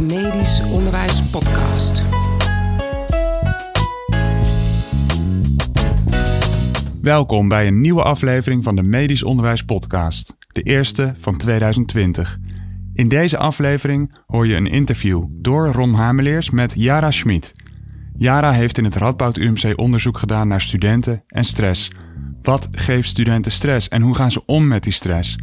de Medisch Onderwijs Podcast. Welkom bij een nieuwe aflevering van de Medisch Onderwijs Podcast, de eerste van 2020. In deze aflevering hoor je een interview door Ron Hameleers met Jara Schmid. Jara heeft in het Radboud UMC onderzoek gedaan naar studenten en stress. Wat geeft studenten stress en hoe gaan ze om met die stress?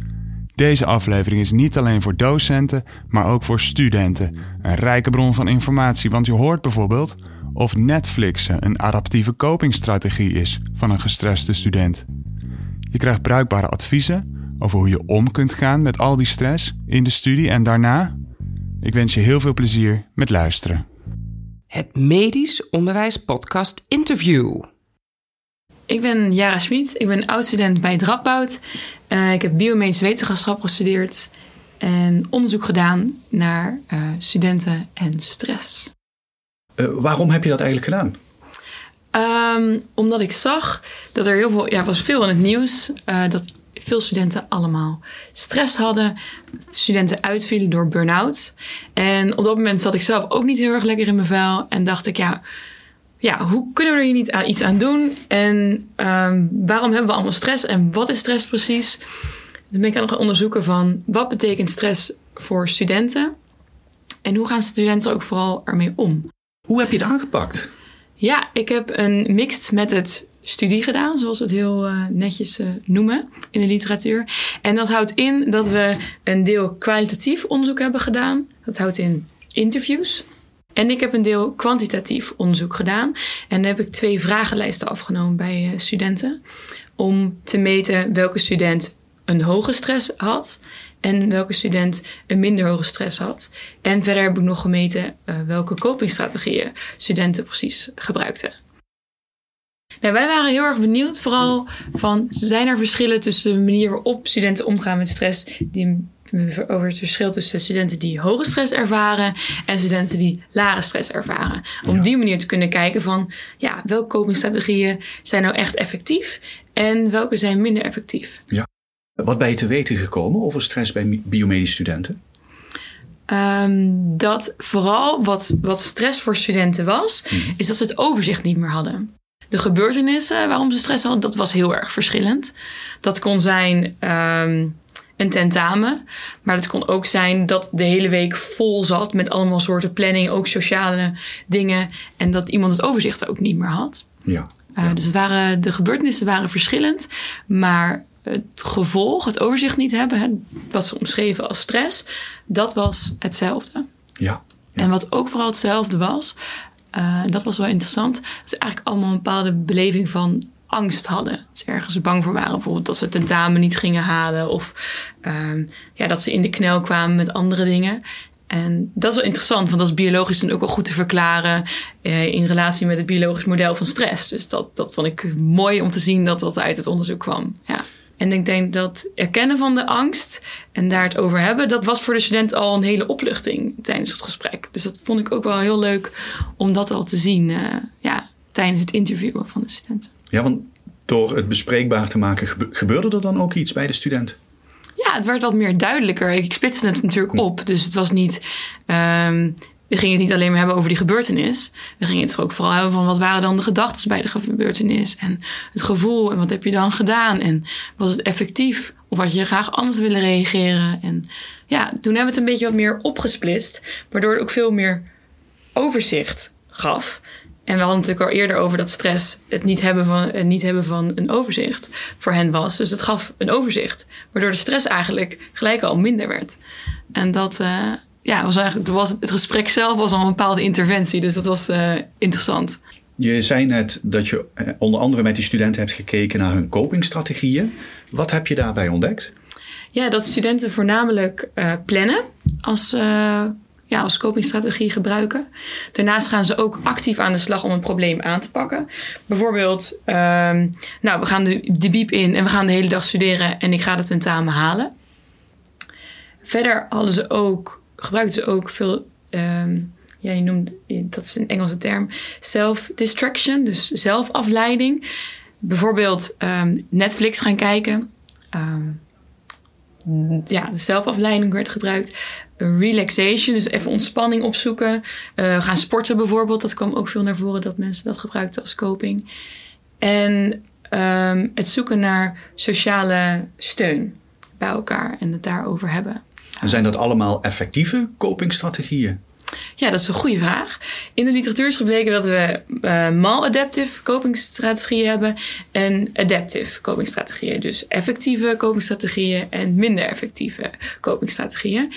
Deze aflevering is niet alleen voor docenten, maar ook voor studenten. Een rijke bron van informatie, want je hoort bijvoorbeeld of Netflixen een adaptieve copingstrategie is van een gestreste student. Je krijgt bruikbare adviezen over hoe je om kunt gaan met al die stress in de studie en daarna. Ik wens je heel veel plezier met luisteren. Het Medisch Onderwijs Podcast Interview. Ik ben Jara Schmid, ik ben oud-student bij het Radboud. Uh, ik heb biomedische wetenschap gestudeerd en onderzoek gedaan naar uh, studenten en stress. Uh, waarom heb je dat eigenlijk gedaan? Um, omdat ik zag dat er heel veel, ja, was veel in het nieuws, dat veel studenten allemaal stress hadden. Studenten uitvielen door burn-out. En op dat moment zat ik zelf ook niet heel erg lekker in mijn vuil. En dacht ik, ja, ja hoe kunnen we er hier niet aan, iets aan doen? En um, waarom hebben we allemaal stress? En wat is stress precies? Toen ben ik aan het onderzoeken van wat betekent stress voor studenten? En hoe gaan studenten ook vooral ermee om? Hoe heb je het aangepakt? Ja, ik heb een mixed method studie gedaan, zoals we het heel uh, netjes uh, noemen in de literatuur. En dat houdt in dat we een deel kwalitatief onderzoek hebben gedaan. Dat houdt in interviews. En ik heb een deel kwantitatief onderzoek gedaan. En heb ik twee vragenlijsten afgenomen bij uh, studenten. Om te meten welke student een hoge stress had en welke student een minder hoge stress had. En verder heb ik nog gemeten welke copingstrategieën studenten precies gebruikten. Nou, wij waren heel erg benieuwd, vooral van zijn er verschillen tussen de manier waarop studenten omgaan met stress, die, over het verschil tussen studenten die hoge stress ervaren en studenten die lage stress ervaren. Om ja. die manier te kunnen kijken van, ja, welke copingstrategieën zijn nou echt effectief en welke zijn minder effectief. Ja. Wat ben je te weten gekomen over stress bij biomedische studenten? Um, dat vooral wat, wat stress voor studenten was, mm -hmm. is dat ze het overzicht niet meer hadden de gebeurtenissen waarom ze stress hadden, dat was heel erg verschillend. Dat kon zijn um, een tentamen, maar dat kon ook zijn dat de hele week vol zat met allemaal soorten planning, ook sociale dingen, en dat iemand het overzicht ook niet meer had. Ja. Uh, dus het waren, de gebeurtenissen waren verschillend, maar het gevolg, het overzicht niet hebben, hè, wat ze omschreven als stress, dat was hetzelfde. Ja. ja. En wat ook vooral hetzelfde was, uh, dat was wel interessant. Ze eigenlijk allemaal een bepaalde beleving van angst hadden. Dat ze ergens bang voor waren. Bijvoorbeeld dat ze tentamen niet gingen halen. Of uh, ja, dat ze in de knel kwamen met andere dingen. En dat is wel interessant, want dat is biologisch dan ook wel goed te verklaren uh, in relatie met het biologisch model van stress. Dus dat, dat vond ik mooi om te zien dat dat uit het onderzoek kwam. Ja. En ik denk dat erkennen van de angst en daar het over hebben, dat was voor de student al een hele opluchting tijdens het gesprek. Dus dat vond ik ook wel heel leuk om dat al te zien uh, ja, tijdens het interviewen van de studenten. Ja, want door het bespreekbaar te maken, gebeurde er dan ook iets bij de student? Ja, het werd wat meer duidelijker. Ik splitste het natuurlijk op. Dus het was niet. Um, we gingen het niet alleen maar hebben over die gebeurtenis. We gingen het ook vooral hebben van wat waren dan de gedachten bij de gebeurtenis. En het gevoel en wat heb je dan gedaan. En was het effectief? Of had je graag anders willen reageren? En ja, toen hebben we het een beetje wat meer opgesplitst. Waardoor het ook veel meer overzicht gaf. En we hadden natuurlijk al eerder over dat stress het niet hebben van, het niet hebben van een overzicht voor hen was. Dus het gaf een overzicht. Waardoor de stress eigenlijk gelijk al minder werd. En dat, uh, ja, was eigenlijk, was, het gesprek zelf was al een bepaalde interventie. Dus dat was uh, interessant. Je zei net dat je onder andere met die studenten hebt gekeken naar hun copingstrategieën. Wat heb je daarbij ontdekt? Ja, dat studenten voornamelijk uh, plannen als, ja, als copingstrategie gebruiken. Daarnaast gaan ze ook actief aan de slag om een probleem aan te pakken. Bijvoorbeeld, uh, nou, we gaan de, de in en we gaan de hele dag studeren en ik ga het tentamen halen. Verder hadden ze ook gebruikten ze ook veel. Um, ja, je noemt, dat is een Engelse term. Self-distraction, dus zelfafleiding. Bijvoorbeeld um, Netflix gaan kijken. Ja, de zelfafleiding werd gebruikt. Relaxation, dus even ontspanning opzoeken. Uh, gaan sporten bijvoorbeeld, dat kwam ook veel naar voren dat mensen dat gebruikten als coping. En um, het zoeken naar sociale steun bij elkaar en het daarover hebben. En zijn dat allemaal effectieve copingstrategieën? Ja, dat is een goede vraag. In de literatuur is gebleken dat we uh, maladaptive copingstrategieën hebben en adaptive copingstrategieën. Dus effectieve copingstrategieën en minder effectieve copingstrategieën.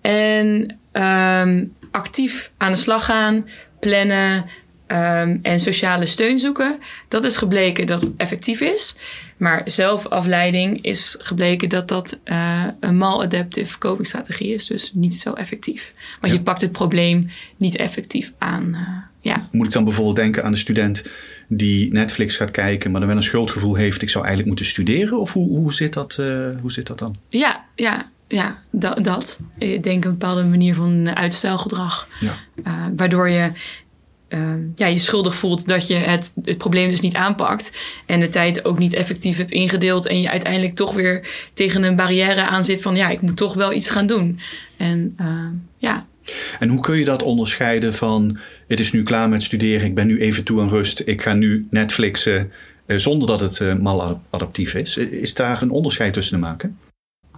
En um, actief aan de slag gaan, plannen, Um, en sociale steun zoeken, dat is gebleken dat het effectief is. Maar zelfafleiding is gebleken dat dat uh, een maladaptive copingstrategie is. Dus niet zo effectief. Want je pakt het probleem niet effectief aan. Uh, ja. Moet ik dan bijvoorbeeld denken aan de student die Netflix gaat kijken, maar dan wel een schuldgevoel heeft: ik zou eigenlijk moeten studeren? Of hoe, hoe, zit, dat, uh, hoe zit dat dan? Ja, ja, ja, dat, dat. Ik denk een bepaalde manier van uitstelgedrag. Ja. Waardoor je uh, ja, je schuldig voelt dat je het, het probleem dus niet aanpakt. En de tijd ook niet effectief hebt ingedeeld. En je uiteindelijk toch weer tegen een barrière aan zit van ja, ik moet toch wel iets gaan doen. En uh, ja. En hoe kun je dat onderscheiden van het is nu klaar met studeren, ik ben nu even toe aan rust, ik ga nu Netflixen uh, zonder dat het uh, maladaptief is? Is daar een onderscheid tussen te maken?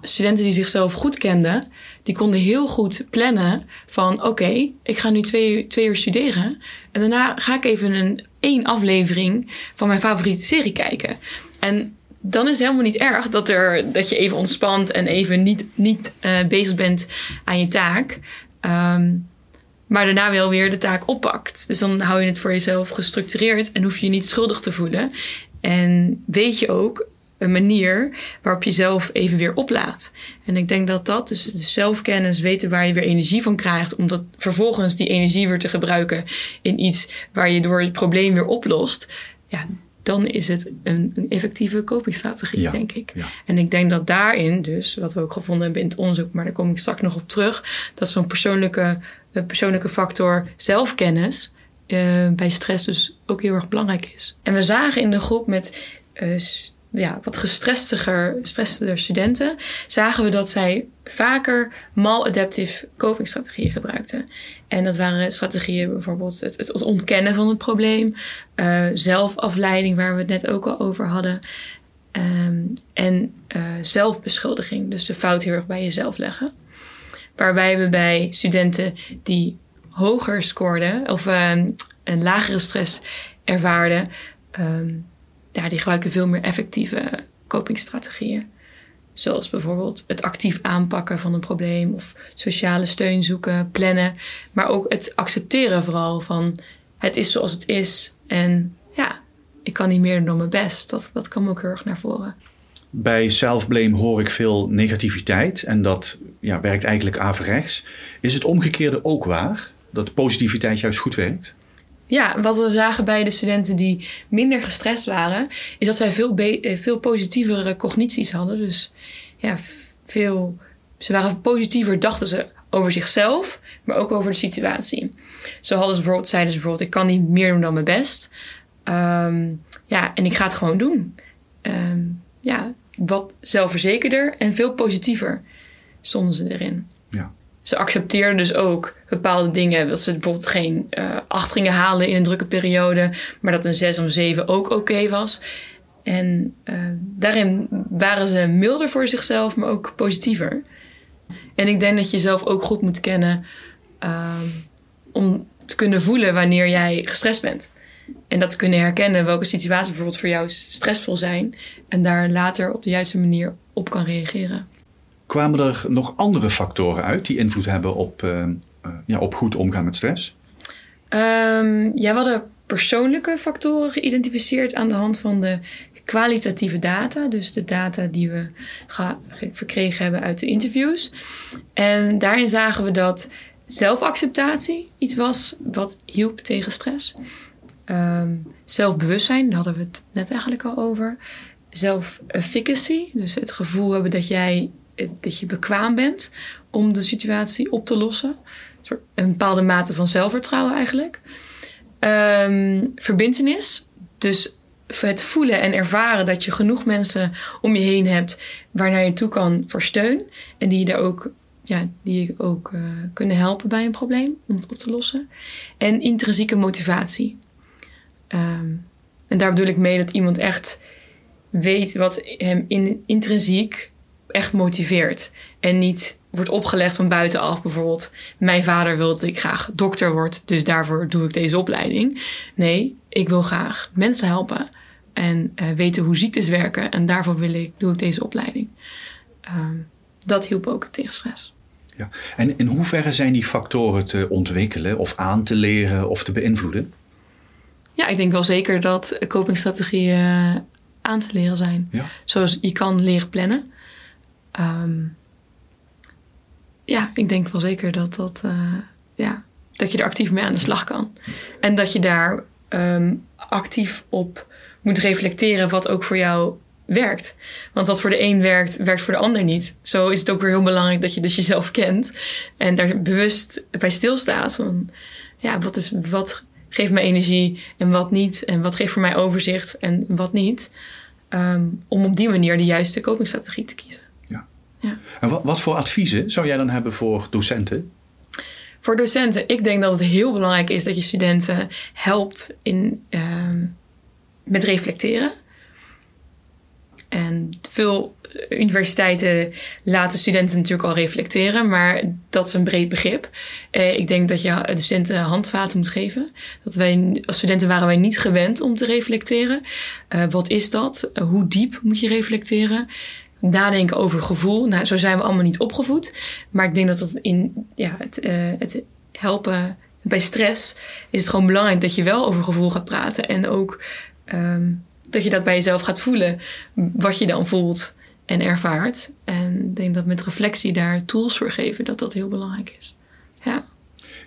Studenten die zichzelf goed kenden, die konden heel goed plannen van oké, ik ga nu twee, twee uur studeren en daarna ga ik even een één aflevering van mijn favoriete serie kijken. En dan is het helemaal niet erg dat, er, dat je even ontspant en even niet, niet uh, bezig bent aan je taak. Um, maar daarna wel weer de taak oppakt. Dus dan hou je het voor jezelf gestructureerd en hoef je je niet schuldig te voelen. En weet je ook, een manier waarop je zelf even weer oplaadt. En ik denk dat dat, dus de zelfkennis, weten waar je weer energie van krijgt, om dat vervolgens die energie weer te gebruiken in iets waar je door het probleem weer oplost. Ja, dan is het een, een effectieve copingstrategie, denk ik. Ja. En ik denk dat daarin dus, wat we ook gevonden hebben in het onderzoek, maar daar kom ik straks nog op terug, dat zo'n persoonlijke, persoonlijke factor zelfkennis uh, bij stress dus ook heel erg belangrijk is. En we zagen in de groep met uh, ja, wat gestrestiger, gestrester studenten, zagen we dat zij vaker maladaptive copingstrategieën gebruikten. En dat waren strategieën bijvoorbeeld het, het ontkennen van het probleem, uh, zelfafleiding, waar we het net ook al over hadden, um, en uh, zelfbeschuldiging, dus de fout heel erg bij jezelf leggen. Waarbij we bij studenten die hoger scoorden of um, een lagere stress ervaarden, um, ja, die gebruiken veel meer effectieve copingstrategieën. Zoals bijvoorbeeld het actief aanpakken van een probleem of sociale steun zoeken, plannen. Maar ook het accepteren vooral van het is zoals het is. En ja, ik kan niet meer dan mijn best. Dat, dat kwam ook heel erg naar voren. Bij self-blame hoor ik veel negativiteit en dat ja, werkt eigenlijk averechts. Is het omgekeerde ook waar? Dat positiviteit juist goed werkt? Ja, wat we zagen bij de studenten die minder gestrest waren, is dat zij veel, eh, veel positievere cognities hadden. Dus ja, veel, ze waren positiever, dachten ze over zichzelf, maar ook over de situatie. Zo hadden ze bijvoorbeeld, zeiden ze bijvoorbeeld: Ik kan niet meer doen dan mijn best. Um, ja, en ik ga het gewoon doen. Um, ja, wat zelfverzekerder en veel positiever stonden ze erin ze accepteerden dus ook bepaalde dingen. Dat ze bijvoorbeeld geen uh, acht gingen halen in een drukke periode, maar dat een zes of zeven ook oké was. En uh, daarin waren ze milder voor zichzelf, maar ook positiever. En ik denk dat je jezelf ook goed moet kennen uh, om te kunnen voelen wanneer jij gestrest bent. En dat te kunnen herkennen welke situaties bijvoorbeeld voor jou stressvol zijn. En daar later op de juiste manier op kan reageren. Kwamen er nog andere factoren uit die invloed hebben op, uh, uh, ja, op goed omgaan met stress? Um, ja, we hadden persoonlijke factoren geïdentificeerd aan de hand van de kwalitatieve data. Dus de data die we verkregen hebben uit de interviews. En daarin zagen we dat zelfacceptatie iets was wat hielp tegen stress. Um, zelfbewustzijn, daar hadden we het net eigenlijk al over. Self-efficacy, dus het gevoel hebben dat jij dat je bekwaam bent om de situatie op te lossen. Een bepaalde mate van zelfvertrouwen eigenlijk. Um, verbintenis. Dus het voelen en ervaren dat je genoeg mensen om je heen hebt waarnaar je toe kan voor steun. En die je daar ook, ja, die je ook uh, kunnen helpen bij een probleem om het op te lossen. En intrinsieke motivatie. Um, en daar bedoel ik mee dat iemand echt weet wat hem in, intrinsiek echt motiveert. En niet wordt opgelegd van buitenaf. Bijvoorbeeld, mijn vader wil dat ik graag dokter word, dus daarvoor doe ik deze opleiding. Nee, ik wil graag mensen helpen en uh, weten hoe ziektes werken. En daarvoor wil ik, doe ik deze opleiding. Um, dat hielp ook tegen stress. Ja. En in hoeverre zijn die factoren te ontwikkelen of aan te leren of te beïnvloeden? Ja, ik denk wel zeker dat copingstrategieën aan te leren zijn. Ja. Zoals je kan leren plannen. Um, ja, ik denk wel zeker dat, dat, uh, ja, dat je er actief mee aan de slag kan. En dat je daar um, actief op moet reflecteren wat ook voor jou werkt. Want wat voor de een werkt, werkt voor de ander niet. Zo is het ook weer heel belangrijk dat je dus jezelf kent en daar bewust bij stilstaat van ja, wat, is, wat geeft me energie en wat niet en wat geeft voor mij overzicht en wat niet. Um, om op die manier de juiste copingstrategie te kiezen. Ja. En wat, wat voor adviezen zou jij dan hebben voor docenten? Voor docenten, ik denk dat het heel belangrijk is dat je studenten helpt in, um, met reflecteren. En veel universiteiten laten studenten natuurlijk al reflecteren, maar dat is een breed begrip. Eh, ik denk dat je de studenten handvaten moet geven. Dat wij, als studenten waren wij niet gewend om te reflecteren. Uh, wat is dat? Hoe diep moet je reflecteren? Nadenken over gevoel. Nou, zo zijn we allemaal niet opgevoed. Maar ik denk dat dat in ja, het, uh, het helpen bij stress is het gewoon belangrijk dat je wel over gevoel gaat praten. En ook um, dat je dat bij jezelf gaat voelen. Wat je dan voelt en ervaart. En ik denk dat met reflectie daar tools voor geven, dat dat heel belangrijk is. Ja.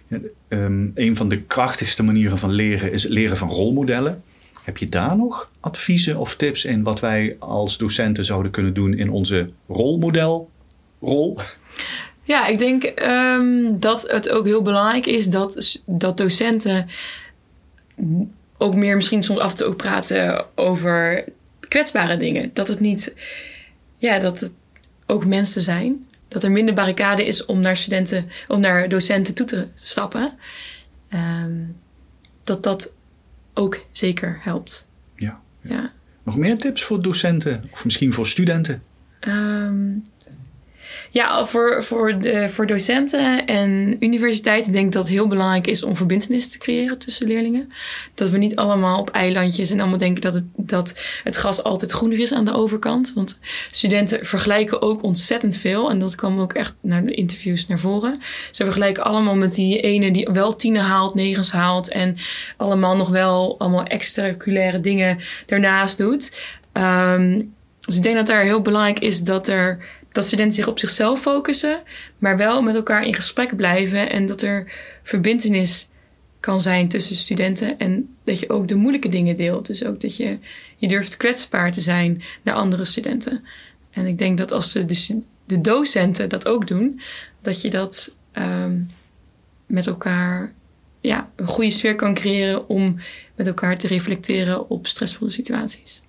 ja um, een van de krachtigste manieren van leren is het leren van rolmodellen. Heb je daar nog adviezen of tips in wat wij als docenten zouden kunnen doen in onze rolmodelrol? Ja, ik denk um, dat het ook heel belangrijk is dat, dat docenten ook meer misschien soms af en toe ook praten over kwetsbare dingen. Dat het niet, ja, dat het ook mensen zijn. Dat er minder barricade is om naar studenten of naar docenten toe te stappen. Um, dat dat ook zeker helpt. Ja, ja. Nog meer tips voor docenten of misschien voor studenten? Um, ja, voor, voor, de, voor docenten en universiteiten denk ik dat het heel belangrijk is om verbindenis te creëren tussen leerlingen. Dat we niet allemaal op eilandjes en allemaal denken dat het, dat het gras altijd groener is aan de overkant. Want studenten vergelijken ook ontzettend veel. En dat kwam ook echt naar de interviews naar voren. Ze vergelijken allemaal met die ene die wel tienen haalt, negens haalt. En allemaal nog wel allemaal extraculaire dingen daarnaast doet. Um, dus ik denk dat daar heel belangrijk is dat er dat studenten zich op zichzelf focussen, maar wel met elkaar in gesprek blijven en dat er verbindenis kan zijn tussen studenten en dat je ook de moeilijke dingen deelt. Dus ook dat je, je durft kwetsbaar te zijn naar andere studenten. En ik denk dat als de, de, docenten dat ook doen, dat je dat um, met elkaar ja, een goede sfeer kan creëren om met elkaar te reflecteren op stressvolle situaties.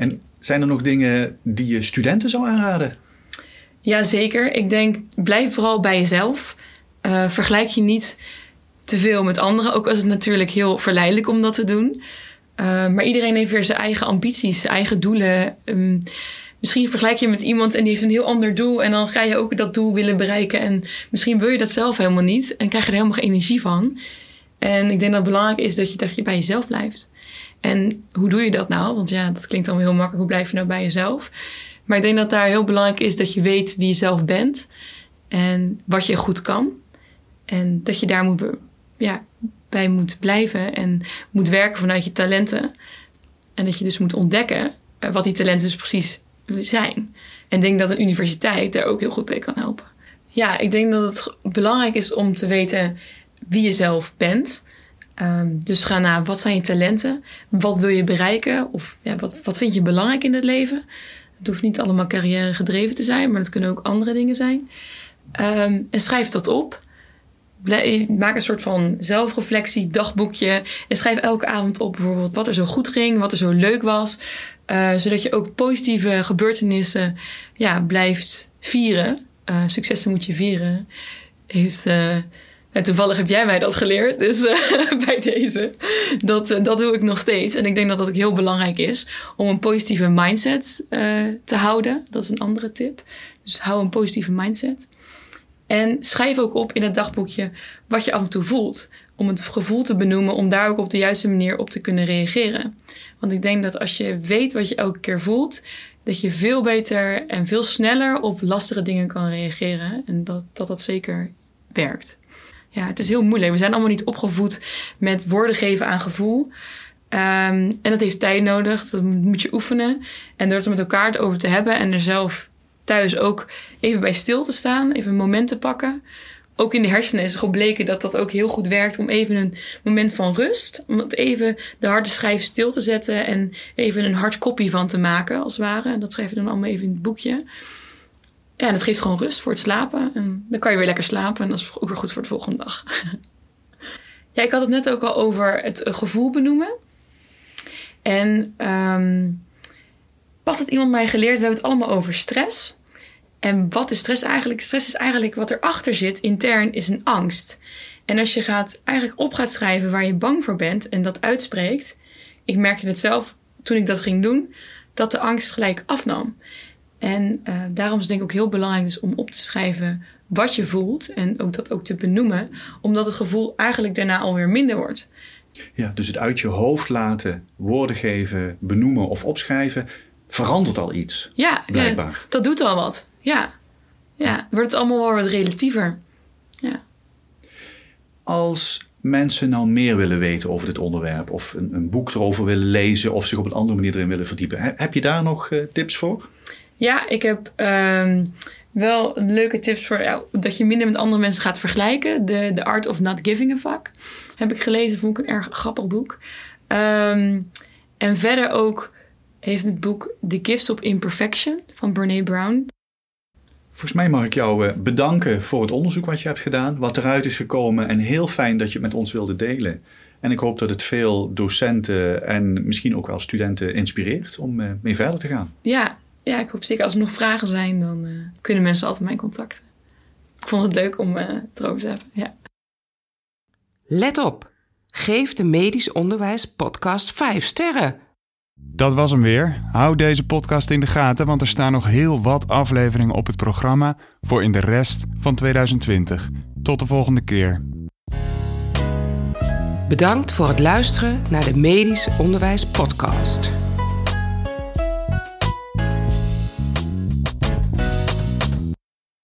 En zijn er nog dingen die je studenten zou aanraden? Jazeker. Ik denk, blijf vooral bij jezelf. Uh, vergelijk je niet te veel met anderen. Ook als het natuurlijk heel verleidelijk om dat te doen. Uh, maar iedereen heeft weer zijn eigen ambities, zijn eigen doelen. Um, misschien vergelijk je met iemand en die heeft een heel ander doel. En dan ga je ook dat doel willen bereiken. En misschien wil je dat zelf helemaal niet. En krijg je er helemaal geen energie van. En ik denk dat het belangrijk is dat je, dat je bij jezelf blijft. En hoe doe je dat nou? Want ja, dat klinkt allemaal heel makkelijk. Hoe blijf je nou bij jezelf? Maar ik denk dat daar heel belangrijk is dat je weet wie je zelf bent. En wat je goed kan. En dat je daar moet, ja, bij moet blijven. En moet werken vanuit je talenten. En dat je dus moet ontdekken eh, wat die talenten dus precies zijn. En ik denk dat een universiteit daar ook heel goed bij kan helpen. Ja, ik denk dat het belangrijk is om te weten wie je zelf bent. Um, dus ga naar wat zijn je talenten? Wat wil je bereiken? Of ja, wat, wat vind je belangrijk in het leven? Het hoeft niet allemaal carrière gedreven te zijn, maar het kunnen ook andere dingen zijn. Um, en schrijf dat op. maak een soort van zelfreflectie, dagboekje. En schrijf elke avond op bijvoorbeeld wat er zo goed ging, wat er zo leuk was. Eh, zodat je ook positieve gebeurtenissen ja, blijft vieren. Eh, successen moet je vieren. Heeft, eh, en toevallig heb jij mij dat geleerd, dus eh, bij deze. Dat, eh, dat doe ik nog steeds. En ik denk dat dat ook heel belangrijk is om een positieve mindset eh, te houden. Dat is een andere tip. Dus hou een positieve mindset. En schrijf ook op in het dagboekje wat je af en toe voelt. Om het gevoel te benoemen, om daar ook op de juiste manier op te kunnen reageren. Want ik denk dat als je weet wat je elke keer voelt, dat je veel beter en veel sneller op lastige dingen kan reageren. En dat dat, dat zeker werkt. Ja, het is heel moeilijk. We zijn allemaal niet opgevoed met woorden geven aan gevoel. Ehm, en dat heeft tijd nodig. Dat moet je oefenen. En door het er met elkaar over te hebben en er zelf thuis ook even bij stil te staan, even een moment te pakken. Ook in de hersenen is gebleken dat dat ook heel goed werkt om even een moment van rust, om het even de harde schijf stil te zetten en even een hard kopie van te maken, als het ware. En dat schrijf je dan allemaal even in het boekje. Ja, en dat geeft gewoon rust voor het slapen. En dan kan je weer lekker slapen en dat is ook weer goed voor de volgende dag. ja, ik had het net ook al over het eh, gevoel benoemen. En ehm, pas had iemand mij geleerd, we hebben het allemaal over stress. En wat is stress eigenlijk? Stress is eigenlijk wat erachter zit, intern, is een angst. En als je gaat, eigenlijk op gaat schrijven waar je bang voor bent en dat uitspreekt. Ik merkte het zelf toen ik dat ging doen, dat de angst gelijk afnam. En uh, daarom is het denk ik ook heel belangrijk dus om op te schrijven wat je voelt. En ook dat ook te benoemen. Omdat het gevoel eigenlijk daarna alweer minder wordt. Ja, dus het uit je hoofd laten, woorden geven, benoemen of opschrijven, verandert al iets. Ja, blijkbaar. Ja, dat doet al wat. Ja. Ja, wordt het allemaal wel wat relatiever. Ja. Als mensen nou meer willen weten over dit onderwerp, of een, een, boek erover willen lezen, of zich op een andere manier erin willen verdiepen, heb je daar nog uh, tips voor? Ja, ik heb um, wel leuke tips voor ja, dat je minder met andere mensen gaat vergelijken. De, The Art of Not Giving a Fuck heb ik gelezen, vond ik een erg grappig boek. Um, en verder ook heeft het boek The Gifts of Imperfection van Brene Brown. Volgens mij mag ik jou uh, bedanken voor het onderzoek wat je hebt gedaan, wat eruit is gekomen en heel fijn dat je het met ons wilde delen. En ik hoop dat het veel docenten en misschien ook wel studenten inspireert om uh, mee verder te gaan. Ja, ja, ik hoop zeker als er nog vragen zijn, dan uh, kunnen mensen altijd mij contacten. Ik vond het leuk om uh, het erover te hebben. Ja. Let op, geef de Medisch Onderwijs Podcast 5 sterren. Dat was hem weer. Hou deze podcast in de gaten, want er staan nog heel wat afleveringen op het programma voor in de rest van 2020. Tot de volgende keer. Bedankt voor het luisteren naar de Medisch Onderwijs Podcast.